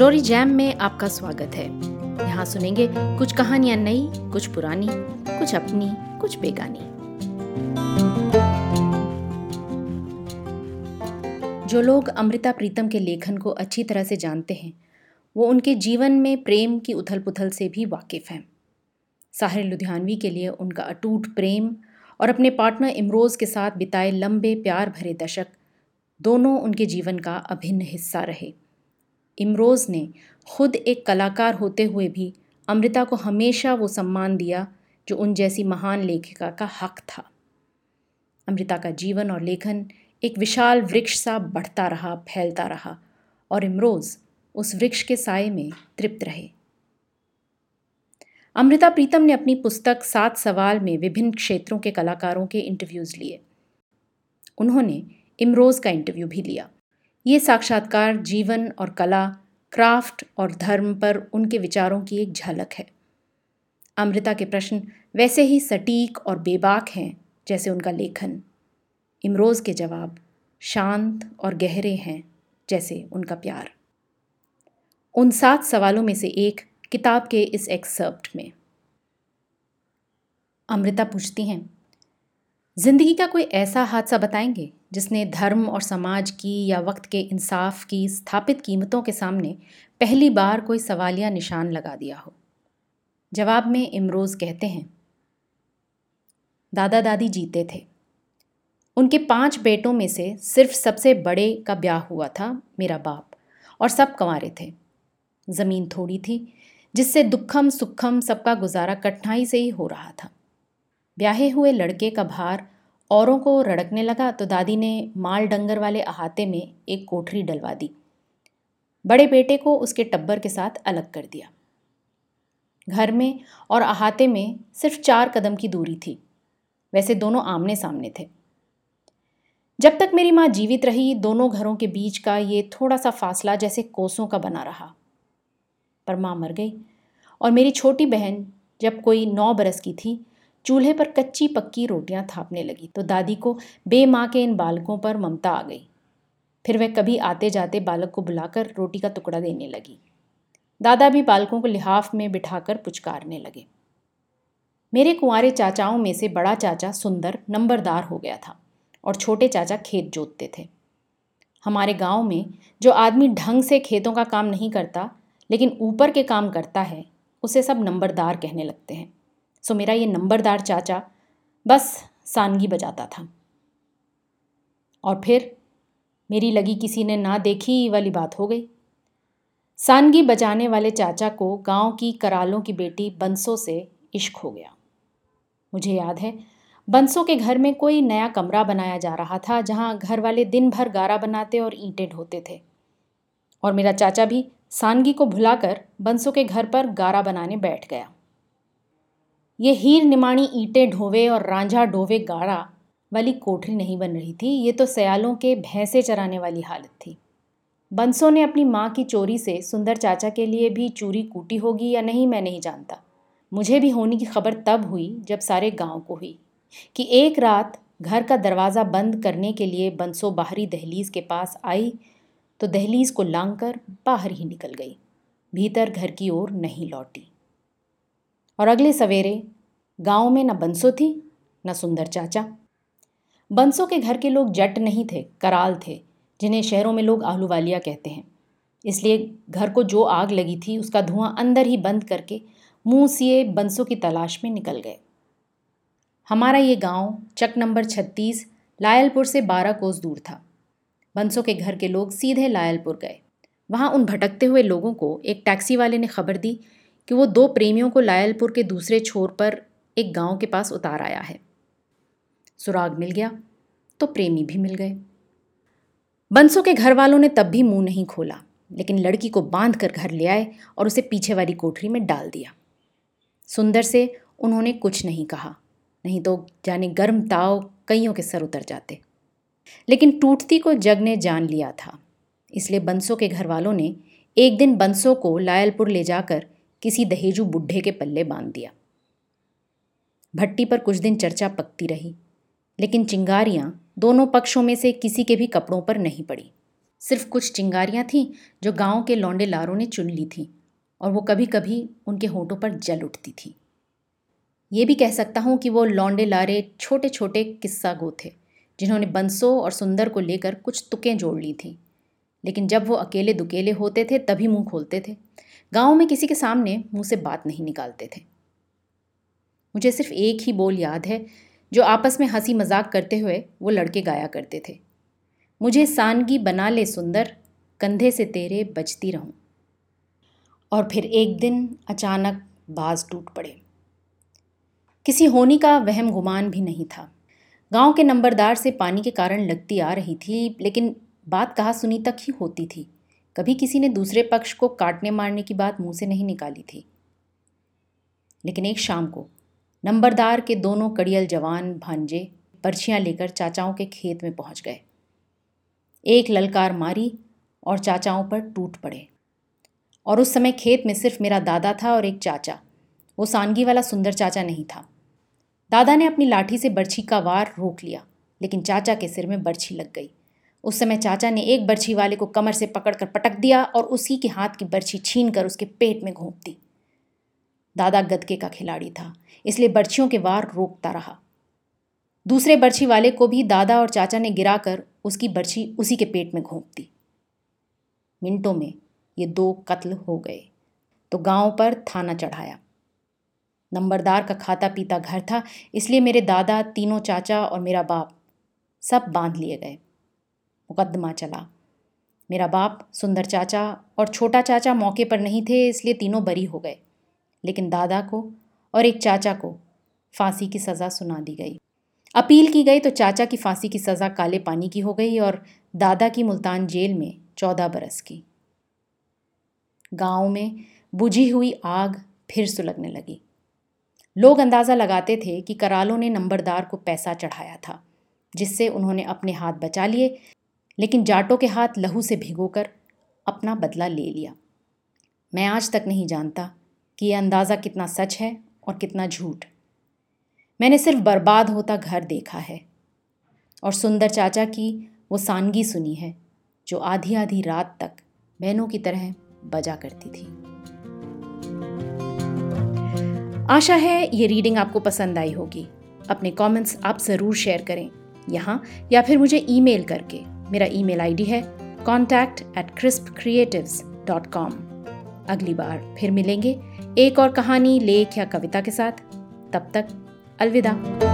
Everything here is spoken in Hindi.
स्टोरी जैम में आपका स्वागत है। यहाँ सुनेंगे कुछ कहानियाँ नई, कुछ पुरानी, कुछ अपनी, कुछ बेगानी। जो लोग अमृता प्रीतम के लेखन को अच्छी तरह से जानते हैं, वो उनके जीवन में प्रेम की उथल पुथल से भी वाकिफ़ हैं। साहिर लुधियानवी के लिए उनका अटूट प्रेम और अपने पार्टनर इमरोज़ के साथ बिताए लंबे प्यार भरे दशक, दोनों उनके जीवन का अभिन्न हिस्सा रहे। इमरोज़ ने खुद एक कलाकार होते हुए भी अमृता को हमेशा वो सम्मान दिया, जो उन जैसी महान लेखिका का हक था। अमृता का जीवन और लेखन एक विशाल वृक्ष सा बढ़ता रहा, फैलता रहा, और इमरोज़ उस वृक्ष के साय में तृप्त रहे। अमृता प्रीतम ने अपनी पुस्तक सात सवाल में विभिन्न क्षेत्रों के कलाकारों के इंटरव्यूज़ लिए। उन्होंने इमरोज़ का इंटरव्यू भी लिया। ये साक्षात्कार जीवन और कला, क्राफ्ट और धर्म पर उनके विचारों की एक झलक है। अमृता के प्रश्न वैसे ही सटीक और बेबाक हैं जैसे उनका लेखन। इमरोज़ के जवाब शांत और गहरे हैं जैसे उनका प्यार। उन सात सवालों में से एक किताब के इस एक्सर्प्ट में। अमृता पूछती हैं ज़िंदगी का कोई ऐसा हादसा बताएँगे जिसने धर्म और समाज की या वक्त के इंसाफ की स्थापित कीमतों के सामने पहली बार कोई सवालिया निशान लगा दिया हो? जवाब में इमरोज़ कहते हैं, दादा दादी जीते थे। उनके पाँच बेटों में से सिर्फ़ सबसे बड़े का ब्याह हुआ था मेरा बाप और सब कंवारे थे। ज़मीन थोड़ी थी जिससे दुखम सुखम सबका गुजारा कठिनाई से ही हो रहा था। ब्याहे हुए लड़के का भार औरों को रड़कने लगा तो दादी ने माल डंगर वाले अहाते में एक कोठरी डलवा दी। बड़े बेटे को उसके टब्बर के साथ अलग कर दिया। घर में और अहाते में सिर्फ़ चार कदम की दूरी थी। वैसे दोनों आमने सामने थे। जब तक मेरी माँ जीवित रही, दोनों घरों के बीच का ये थोड़ा सा फासला जैसे कोसों का बना रहा। पर माँ मर गई और मेरी छोटी बहन जब कोई नौ बरस की थी चूल्हे पर कच्ची पक्की रोटियाँ थापने लगी तो दादी को बे माँ के इन बालकों पर ममता आ गई। फिर वह कभी आते जाते बालक को बुलाकर रोटी का टुकड़ा देने लगी। दादा भी बालकों को लिहाफ में बिठाकर पुचकारने लगे। मेरे कुंवारे चाचाओं में से बड़ा चाचा सुंदर, नंबरदार हो गया था और छोटे चाचा खेत जोतते थे। हमारे गाँव में जो आदमी ढंग से खेतों का काम नहीं करता, लेकिन ऊपर के काम करता है, उसे सब नंबरदार कहने लगते हैं। सो मेरा ये नंबरदार चाचा बस सानगी बजाता था। और फिर मेरी लगी किसी ने ना देखी वाली बात हो गई। सानगी बजाने वाले चाचा को गाँव की करालों की बेटी बंसों से इश्क हो गया। मुझे याद है, बंसों के घर में कोई नया कमरा बनाया जा रहा था, जहाँ घर वाले दिन भर गारा बनाते और ईंटें ढोते थे। और मेरा चाचा भी सानगी को भुलाकर बंसों के घर पर गारा बनाने बैठ गया। ये हीर निमाणी ईंटें ढोवे और रांझा ढोवे गारा वाली कोठरी नहीं बन रही थी। ये तो सयालों के भैंसे चराने वाली हालत थी। बंसों ने अपनी माँ की चोरी से सुंदर चाचा के लिए भी चूरी कूटी होगी या नहीं, मैं नहीं जानता। मुझे भी होने की खबर तब हुई जब सारे गाँव को हुई कि एक रात घर का दरवाज़ा बंद करने के लिए बंसो बाहरी दहलीज के पास आई तो दहलीज को लांग कर बाहर ही निकल गई। भीतर घर की ओर नहीं लौटी। और अगले सवेरे गाँव में न बंसो थी, न सुंदर चाचा। बंसों के घर के लोग जट नहीं थे, कराल थे, जिन्हें शहरों में लोग आलूवालिया कहते हैं। इसलिए घर को जो आग लगी थी, उसका धुआँ अंदर ही बंद करके मुँह सिए बंसों की तलाश में निकल गए। हमारा ये गाँव चक नंबर छत्तीस, लायलपुर से बारह कोस दूर था। बंसों के घर के लोग सीधे लायलपुर गए। वहाँ उन भटकते हुए लोगों को एक टैक्सी वाले ने खबर दी कि वो दो प्रेमियों को लायलपुर के दूसरे छोर पर एक गाँव के पास उतार आया है। सुराग मिल गया तो प्रेमी भी मिल गए। बंसों के घर वालों ने तब भी मुँह नहीं खोला, लेकिन लड़की को बाँध कर घर ले आए और उसे पीछे वाली कोठरी में डाल दिया। सुंदर से उन्होंने कुछ नहीं कहा, नहीं तो जाने गर्म ताव कईयों के सर उतर जाते। लेकिन टूटती को जग ने जान लिया था, इसलिए बंसों के घर वालों ने एक दिन बंसों को लायलपुर ले जाकर किसी दहेजू बुढ़े के पल्ले बाँध दिया। भट्टी पर कुछ दिन चर्चा पकती रही, लेकिन चिंगारियाँ दोनों पक्षों में से किसी के भी कपड़ों पर नहीं पड़ी। सिर्फ़ कुछ चिंगारियाँ थीं जो गाँव के लौंडे लारों ने चुन ली थीं, और वो कभी कभी उनके होठों पर जल उठती थी। ये भी कह सकता हूँ कि वो लौंडे लारे छोटे छोटे किस्सा गो थे, जिन्होंने बंसो और सुंदर को लेकर कुछ तुकें जोड़ ली थीं। लेकिन जब वो अकेले दुकेले होते थे, तभी मुँह खोलते थे। गाँव में किसी के सामने मुँह से बात नहीं निकालते थे। मुझे सिर्फ़ एक ही बोल याद है, जो आपस में हँसी मज़ाक करते हुए वो लड़के गाया करते थे। मुझे सानगी बना ले सुंदर, कंधे से तेरे बजती रहूँ। और फिर एक दिन अचानक बाज टूट पड़े। किसी होनी का वहम गुमान भी नहीं था। गाँव के नंबरदार से पानी के कारण लगती आ रही थी, लेकिन बात कहा सुनी तक ही होती थी। कभी किसी ने दूसरे पक्ष को काटने मारने की बात मुँह से नहीं निकाली थी। लेकिन एक शाम को, नंबरदार के दोनों कड़ियल जवान भांजे पर्चियाँ लेकर चाचाओं के खेत में पहुँच गए। एक ललकार मारी और चाचाओं पर टूट पड़े। और उस समय खेत में सिर्फ़ मेरा दादा था और एक चाचा। वो सानगी वाला सुंदर चाचा नहीं था। दादा ने अपनी लाठी से बर्छी का वार रोक लिया, लेकिन चाचा के सिर में बर्छी लग गई। उस समय चाचा ने एक बर्छी वाले को कमर से पकड़कर पटक दिया और उसी के हाथ की बर्छी छीन कर उसके पेट में घोंप दी। दादा गदके का खिलाड़ी था, इसलिए बर्छियों के वार रोकता रहा। दूसरे बर्छी वाले को भी दादा और चाचा ने गिराकर उसकी बर्छी उसी के पेट में घोंप दी। मिनटों में ये दो कत्ल हो गए तो गाँव पर थाना चढ़ाया। नंबरदार का खाता पीता घर था, इसलिए मेरे दादा, तीनों चाचा और मेरा बाप सब बाँध लिए गए। मुकदमा चला। मेरा बाप सुंदर चाचा और छोटा चाचा मौके पर नहीं थे, इसलिए तीनों बरी हो गए। लेकिन दादा को और एक चाचा को फांसी की सज़ा सुना दी गई। अपील की गई तो चाचा की फांसी की सज़ा काले पानी की हो गई और दादा की मुल्तान जेल में चौदह बरस की। गाँव में बुझी हुई आग फिर सुलगने लगी। लोग अंदाज़ा लगाते थे कि करालों ने नंबरदार को पैसा चढ़ाया था, जिससे उन्होंने अपने हाथ बचा लिए लेकिन जाटों के हाथ लहू से भिगोकर अपना बदला ले लिया। मैं आज तक नहीं जानता कि यह अंदाज़ा कितना सच है और कितना झूठ। मैंने सिर्फ़ बर्बाद होता घर देखा है और सुंदर चाचा की वो सानगी सुनी है, जो आधी आधी रात तक बहनों की तरह बजा करती थी। आशा है ये रीडिंग आपको पसंद आई होगी। अपने कमेंट्स आप ज़रूर शेयर करें, यहाँ या फिर मुझे ईमेल करके। मेरा ईमेल आईडी है contact at crisp creative dot com अगली बार फिर मिलेंगे एक और कहानी लेख या कविता के साथ। तब तक अलविदा।